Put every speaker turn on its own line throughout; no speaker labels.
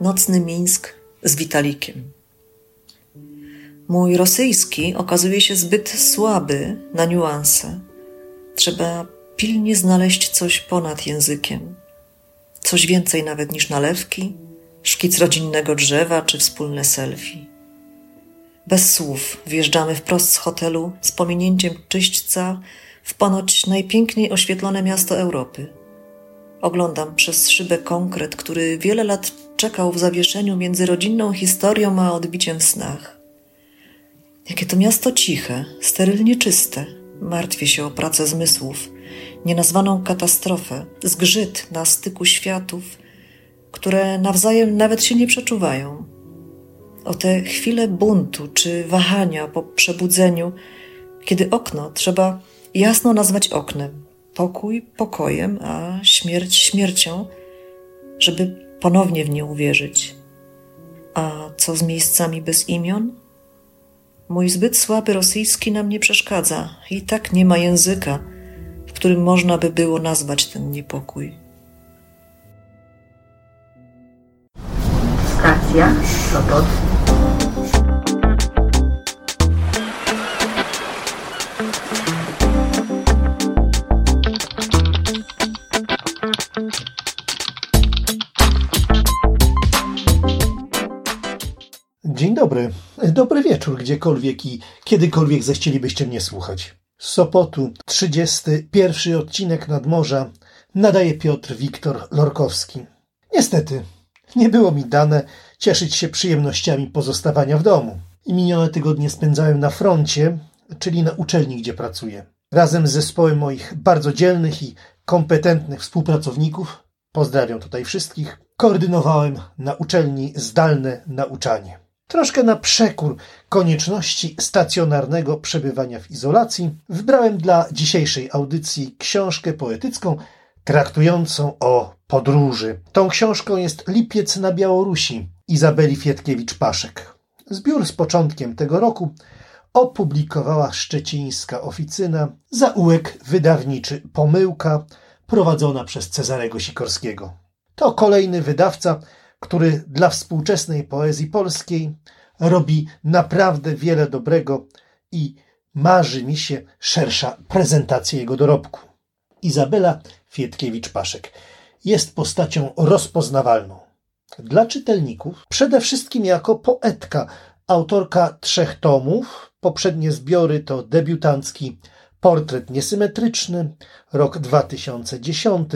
Nocny Mińsk z Witalikiem. Mój rosyjski okazuje się zbyt słaby na niuanse. Trzeba pilnie znaleźć coś ponad językiem. Coś więcej nawet niż nalewki, szkic rodzinnego drzewa czy wspólne selfie. Bez słów wjeżdżamy wprost z hotelu z pominięciem czyśćca w ponoć najpiękniej oświetlone miasto Europy. Oglądam przez szybę konkret, który wiele lat czekał w zawieszeniu między rodzinną historią a odbiciem w snach. Jakie to miasto ciche, sterylnie czyste. Martwię się o pracę zmysłów, nienazwaną katastrofę, zgrzyt na styku światów, które nawzajem nawet się nie przeczuwają. O te chwile buntu czy wahania po przebudzeniu, kiedy okno trzeba jasno nazwać oknem, pokój pokojem, a śmierć śmiercią, żeby ponownie w nie uwierzyć. A co z miejscami bez imion? Mój zbyt słaby rosyjski nam nie przeszkadza i tak nie ma języka, w którym można by było nazwać ten niepokój.
Stacja Sopot.
Dobry, dobry wieczór, gdziekolwiek i kiedykolwiek zechcielibyście mnie słuchać. Z Sopotu, 31 odcinek Nadmorza, nadaje Piotr Wiktor Lorkowski. Niestety, nie było mi dane cieszyć się przyjemnościami pozostawania w domu. I minione tygodnie spędzałem na froncie, czyli na uczelni, gdzie pracuję. Razem z zespołem moich bardzo dzielnych i kompetentnych współpracowników, pozdrawiam tutaj wszystkich, koordynowałem na uczelni zdalne nauczanie. Troszkę na przekór konieczności stacjonarnego przebywania w izolacji, wybrałem dla dzisiejszej audycji książkę poetycką traktującą o podróży. Tą książką jest Lipiec na Białorusi Izabeli Fietkiewicz-Paszek. Zbiór z początkiem tego roku opublikowała szczecińska oficyna Zaułek wydawniczy Pomyłka prowadzona przez Cezarego Sikorskiego. To kolejny wydawca, który dla współczesnej poezji polskiej robi naprawdę wiele dobrego i marzy mi się szersza prezentacja jego dorobku. Izabela Fietkiewicz-Paszek jest postacią rozpoznawalną. Dla czytelników przede wszystkim jako poetka, autorka trzech tomów. Poprzednie zbiory to debiutancki Portret niesymetryczny, rok 2010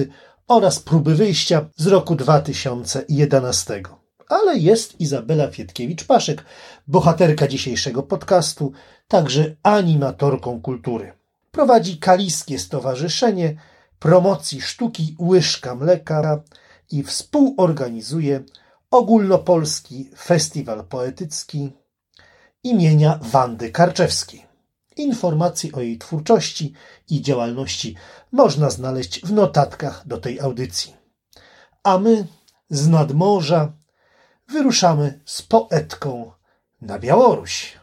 oraz próby wyjścia z roku 2011. Ale jest Izabela Fietkiewicz-Paszek, bohaterka dzisiejszego podcastu, także animatorką kultury. Prowadzi Kaliskie Stowarzyszenie Promocji Sztuki Łyżka Mleka i współorganizuje Ogólnopolski Festiwal Poetycki imienia Wandy Karczewskiej. Informacje o jej twórczości i działalności można znaleźć w notatkach do tej audycji. A my z nadmorza wyruszamy z poetką na Białoruś.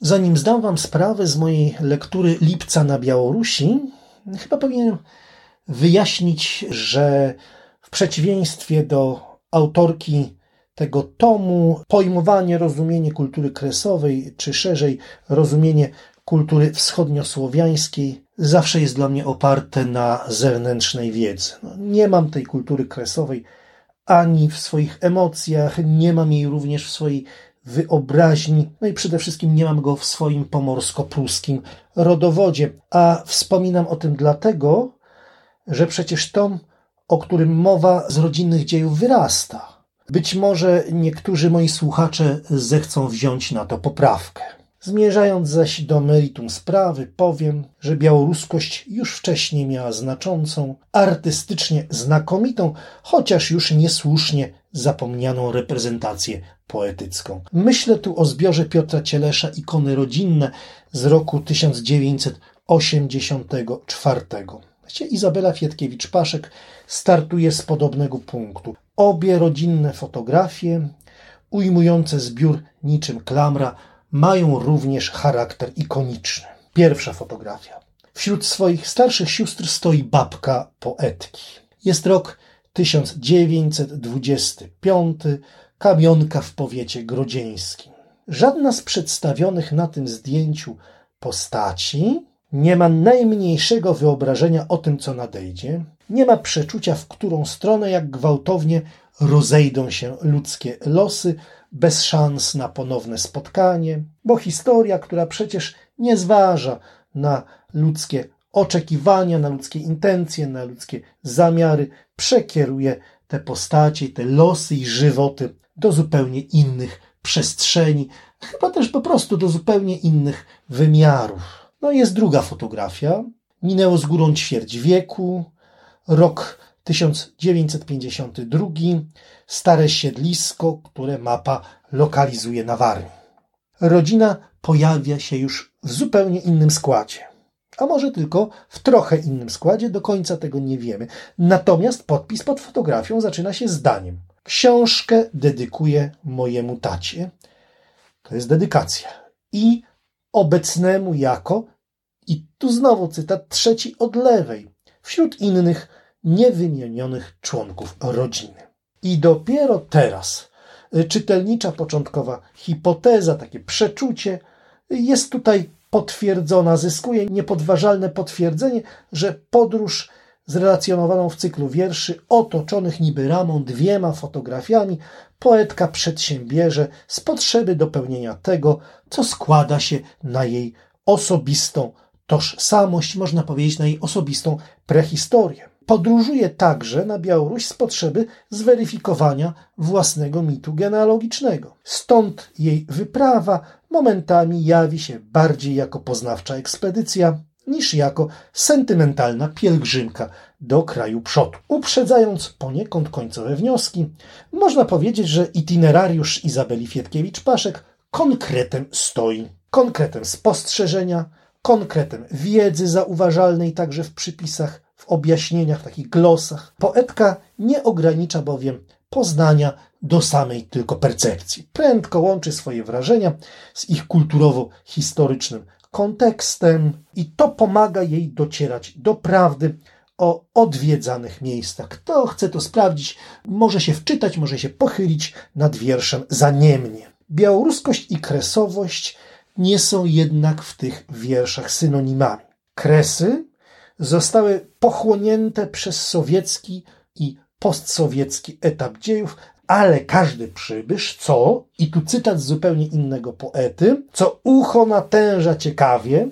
Zanim zdam Wam sprawę z mojej lektury Lipca na Białorusi, chyba powinienem wyjaśnić, że w przeciwieństwie do autorki tego tomu, pojmowanie, rozumienie kultury kresowej, czy szerzej rozumienie kultury wschodniosłowiańskiej, zawsze jest dla mnie oparte na zewnętrznej wiedzy. No, nie mam tej kultury kresowej ani w swoich emocjach, nie mam jej również w swojej wyobraźni, no i przede wszystkim nie mam go w swoim pomorsko-pruskim rodowodzie. A wspominam o tym dlatego, że przecież tom, o którym mowa z rodzinnych dziejów wyrasta. Być może niektórzy moi słuchacze zechcą wziąć na to poprawkę. Zmierzając zaś do meritum sprawy, powiem, że białoruskość już wcześniej miała znaczącą, artystycznie znakomitą, chociaż już niesłusznie zapomnianą reprezentację poetycką. Myślę tu o zbiorze Piotra Cielesza Ikony rodzinne z roku 1984. Izabela Fietkiewicz-Paszek startuje z podobnego punktu. Obie rodzinne fotografie, ujmujące zbiór niczym klamra, mają również charakter ikoniczny. Pierwsza fotografia. Wśród swoich starszych sióstr stoi babka poetki. Jest rok 1925, kamionka w powiecie grodzieńskim. Żadna z przedstawionych na tym zdjęciu postaci nie ma najmniejszego wyobrażenia o tym, co nadejdzie, nie ma przeczucia, w którą stronę, jak gwałtownie rozejdą się ludzkie losy, bez szans na ponowne spotkanie, bo historia, która przecież nie zważa na ludzkie oczekiwania, na ludzkie intencje, na ludzkie zamiary, przekieruje te postacie, te losy i żywoty do zupełnie innych przestrzeni, chyba też po prostu do zupełnie innych wymiarów. No i jest druga fotografia. Minęło z górą ćwierć wieku, rok 1952, stare siedlisko, które mapa lokalizuje na Warmii. Rodzina pojawia się już w zupełnie innym składzie. A może tylko w trochę innym składzie, do końca tego nie wiemy. Natomiast podpis pod fotografią zaczyna się zdaniem. Książkę dedykuję mojemu tacie. To jest dedykacja. I obecnemu jako, i tu znowu cytat trzeci od lewej, wśród innych niewymienionych członków rodziny. I dopiero teraz czytelnicza początkowa hipoteza, takie przeczucie jest tutaj potwierdzona, zyskuje niepodważalne potwierdzenie, że podróż zrelacjonowaną w cyklu wierszy, otoczonych niby ramą dwiema fotografiami, poetka przedsiębierze z potrzeby dopełnienia tego, co składa się na jej osobistą tożsamość, można powiedzieć na jej osobistą prehistorię. Podróżuje także na Białoruś z potrzeby zweryfikowania własnego mitu genealogicznego. Stąd jej wyprawa momentami jawi się bardziej jako poznawcza ekspedycja niż jako sentymentalna pielgrzymka do kraju przodu. Uprzedzając poniekąd końcowe wnioski, można powiedzieć, że itinerariusz Izabeli Fietkiewicz-Paszek konkretem stoi. Konkretem spostrzeżenia, konkretem wiedzy zauważalnej także w przypisach, w objaśnieniach, w takich glosach. Poetka nie ogranicza bowiem poznania do samej tylko percepcji. Prędko łączy swoje wrażenia z ich kulturowo-historycznym kontekstem i to pomaga jej docierać do prawdy o odwiedzanych miejscach. Kto chce to sprawdzić, może się wczytać, może się pochylić nad wierszem zaniemnie. Białoruskość i kresowość nie są jednak w tych wierszach synonimami. Kresy zostały pochłonięte przez sowiecki i postsowiecki etap dziejów, ale każdy przybysz, co, i tu cytat z zupełnie innego poety, co ucho natęża ciekawie,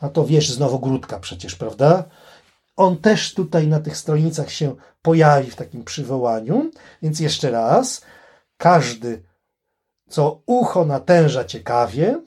a to wiesz znowu Grudka przecież, prawda? On też tutaj na tych stronicach się pojawi w takim przywołaniu, więc jeszcze raz, każdy, co ucho natęża ciekawie,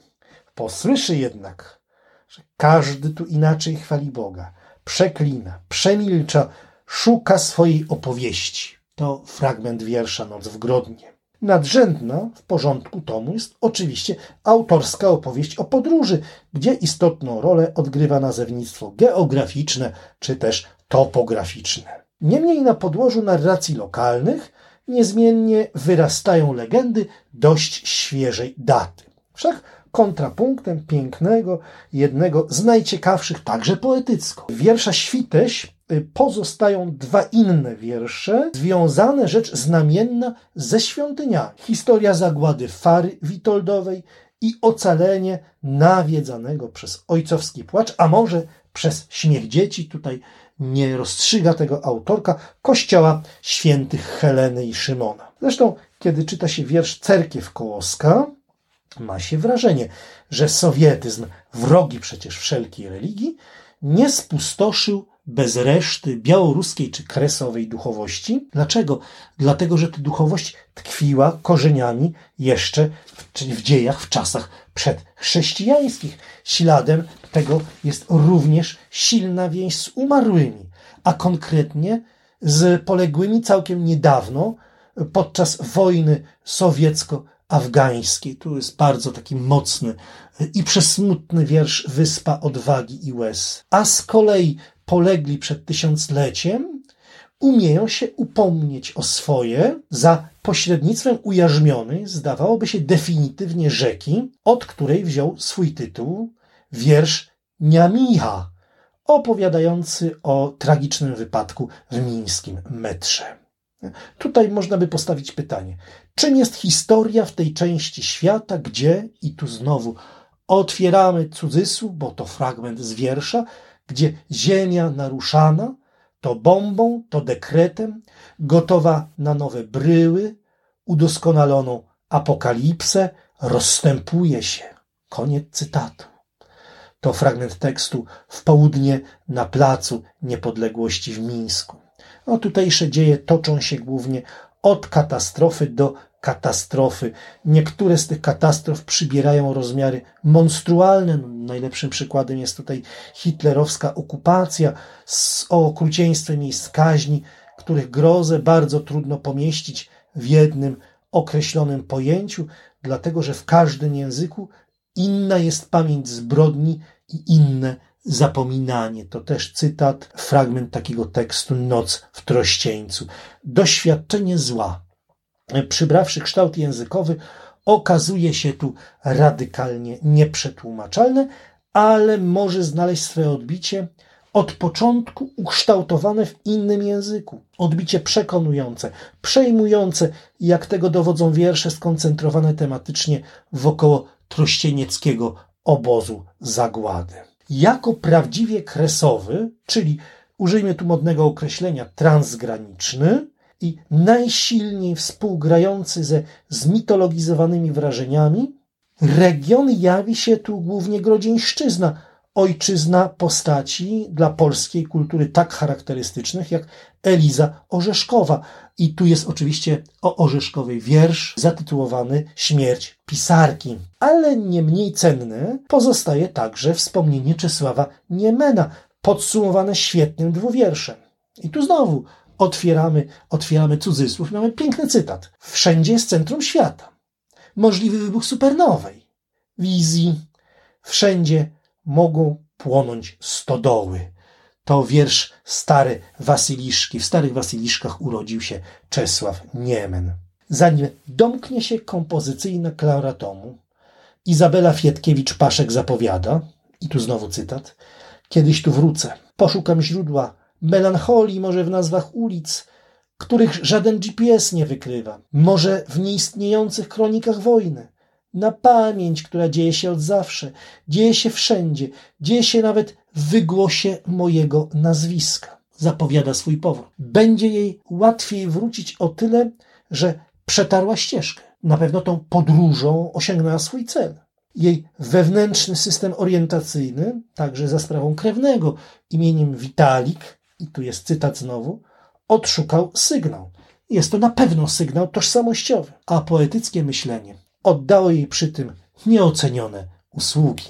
posłyszy jednak, że każdy tu inaczej chwali Boga, przeklina, przemilcza, szuka swojej opowieści. To fragment wiersza Noc w Grodnie. Nadrzędna w porządku tomu jest oczywiście autorska opowieść o podróży, gdzie istotną rolę odgrywa nazewnictwo geograficzne czy też topograficzne. Niemniej na podłożu narracji lokalnych niezmiennie wyrastają legendy dość świeżej daty. Wszak kontrapunktem pięknego, jednego z najciekawszych także poetycko. Wiersza Świteś y, pozostają dwa inne wiersze, związane rzecz znamienna ze świątyniami. Historia zagłady Fary Witoldowej i ocalenie nawiedzanego przez ojcowski płacz, a może przez śmiech dzieci, tutaj nie rozstrzyga tego autorka, kościoła świętych Heleny i Szymona. Zresztą, kiedy czyta się wiersz Cerkiew Kołoska, ma się wrażenie, że sowietyzm, wrogi przecież wszelkiej religii, nie spustoszył bez reszty białoruskiej czy kresowej duchowości. Dlaczego? Dlatego, że ta duchowość tkwiła korzeniami jeszcze, w, w dziejach, w czasach przedchrześcijańskich. Śladem tego jest również silna więź z umarłymi, a konkretnie z poległymi całkiem niedawno podczas wojny sowiecko afgańskiej. Tu jest bardzo taki mocny i przesmutny wiersz Wyspa Odwagi i Łez. A z kolei polegli przed tysiącleciem umieją się upomnieć o swoje za pośrednictwem ujarzmionej, zdawałoby się definitywnie rzeki, od której wziął swój tytuł wiersz Niamicha, opowiadający o tragicznym wypadku w mińskim metrze. Tutaj można by postawić pytanie, czym jest historia w tej części świata, gdzie, i tu znowu otwieramy cudzysłów, bo to fragment z wiersza, gdzie ziemia naruszana, to bombą, to dekretem, gotowa na nowe bryły, udoskonaloną apokalipsę, rozstępuje się. Koniec cytatu. To fragment tekstu w południe na placu niepodległości w Mińsku. No, tutejsze dzieje toczą się głównie od katastrofy do katastrofy. Niektóre z tych katastrof przybierają rozmiary monstrualne. No, najlepszym przykładem jest tutaj hitlerowska okupacja z okrucieństwem miejsc kaźni, których grozę bardzo trudno pomieścić w jednym określonym pojęciu, dlatego że w każdym języku inna jest pamięć zbrodni i inne zapominanie. To też cytat, fragment takiego tekstu Noc w Trościeńcu. Doświadczenie zła, przybrawszy kształt językowy, okazuje się tu radykalnie nieprzetłumaczalne, ale może znaleźć swoje odbicie od początku ukształtowane w innym języku. Odbicie przekonujące, przejmujące, jak tego dowodzą wiersze skoncentrowane tematycznie wokoło trościenieckiego obozu zagłady. Jako prawdziwie kresowy, czyli użyjmy tu modnego określenia transgraniczny i najsilniej współgrający ze zmitologizowanymi wrażeniami, region jawi się tu głównie Grodzieńszczyzna, ojczyzna postaci dla polskiej kultury tak charakterystycznych jak Eliza Orzeszkowa. I tu jest oczywiście o Orzeszkowej wiersz zatytułowany Śmierć pisarki. Ale nie mniej cenne pozostaje także wspomnienie Czesława Niemena, podsumowane świetnym dwuwierszem. I tu znowu otwieramy, otwieramy cudzysłów, mamy piękny cytat. Wszędzie jest centrum świata. Możliwy wybuch supernowej. Wizji. Wszędzie mogą płonąć stodoły. To wiersz Stary Wasyliszki. W Starych Wasyliszkach urodził się Czesław Niemen. Zanim domknie się kompozycyjna klara tomu, Izabela Fietkiewicz-Paszek zapowiada, i tu znowu cytat, kiedyś tu wrócę, poszukam źródła melancholii może w nazwach ulic, których żaden GPS nie wykrywa, może w nieistniejących kronikach wojny, na pamięć, która dzieje się od zawsze, dzieje się wszędzie, dzieje się nawet w wygłosie mojego nazwiska. Zapowiada swój powrót. Będzie jej łatwiej wrócić o tyle, że przetarła ścieżkę. Na pewno tą podróżą osiągnęła swój cel. Jej wewnętrzny system orientacyjny, także za sprawą krewnego imieniem Vitalik, i tu jest cytat znowu, odszukał sygnał. Jest to na pewno sygnał tożsamościowy, a poetyckie myślenie oddało jej przy tym nieocenione usługi.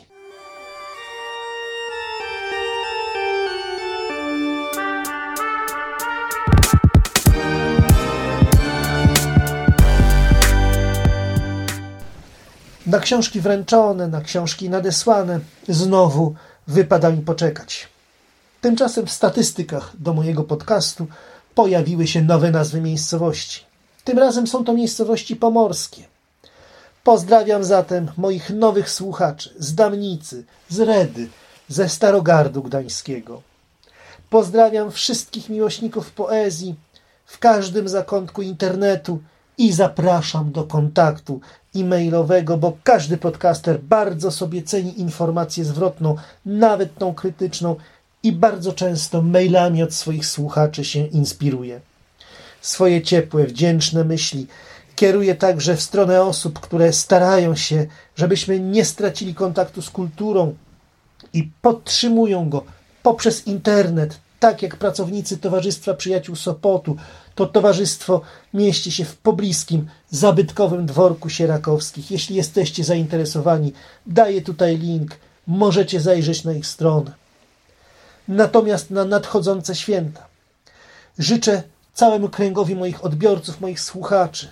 Na książki wręczone, na książki nadesłane, znowu wypada mi poczekać. Tymczasem w statystykach do mojego podcastu pojawiły się nowe nazwy miejscowości. Tym razem są to miejscowości pomorskie. Pozdrawiam zatem moich nowych słuchaczy z Damnicy, z Redy, ze Starogardu Gdańskiego. Pozdrawiam wszystkich miłośników poezji w każdym zakątku internetu i zapraszam do kontaktu e-mailowego, bo każdy podcaster bardzo sobie ceni informację zwrotną, nawet tą krytyczną i bardzo często mailami od swoich słuchaczy się inspiruje. Swoje ciepłe, wdzięczne myśli kieruje także w stronę osób, które starają się, żebyśmy nie stracili kontaktu z kulturą i podtrzymują go poprzez internet, tak jak pracownicy Towarzystwa Przyjaciół Sopotu. To towarzystwo mieści się w pobliskim, zabytkowym dworku Sierakowskich. Jeśli jesteście zainteresowani, daję tutaj link, możecie zajrzeć na ich stronę. Natomiast na nadchodzące święta życzę całemu kręgowi moich odbiorców, moich słuchaczy,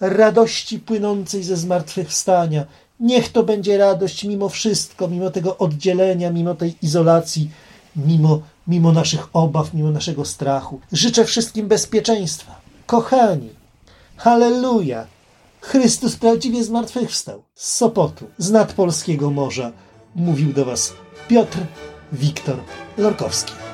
radości płynącej ze zmartwychwstania. Niech to będzie radość mimo wszystko, mimo tego oddzielenia, mimo tej izolacji, mimo, mimo naszych obaw, mimo naszego strachu. Życzę wszystkim bezpieczeństwa. Kochani, halleluja! Chrystus prawdziwie zmartwychwstał. Z Sopotu, z nad polskiego morza, mówił do Was Piotr Wiktor Lorkowski.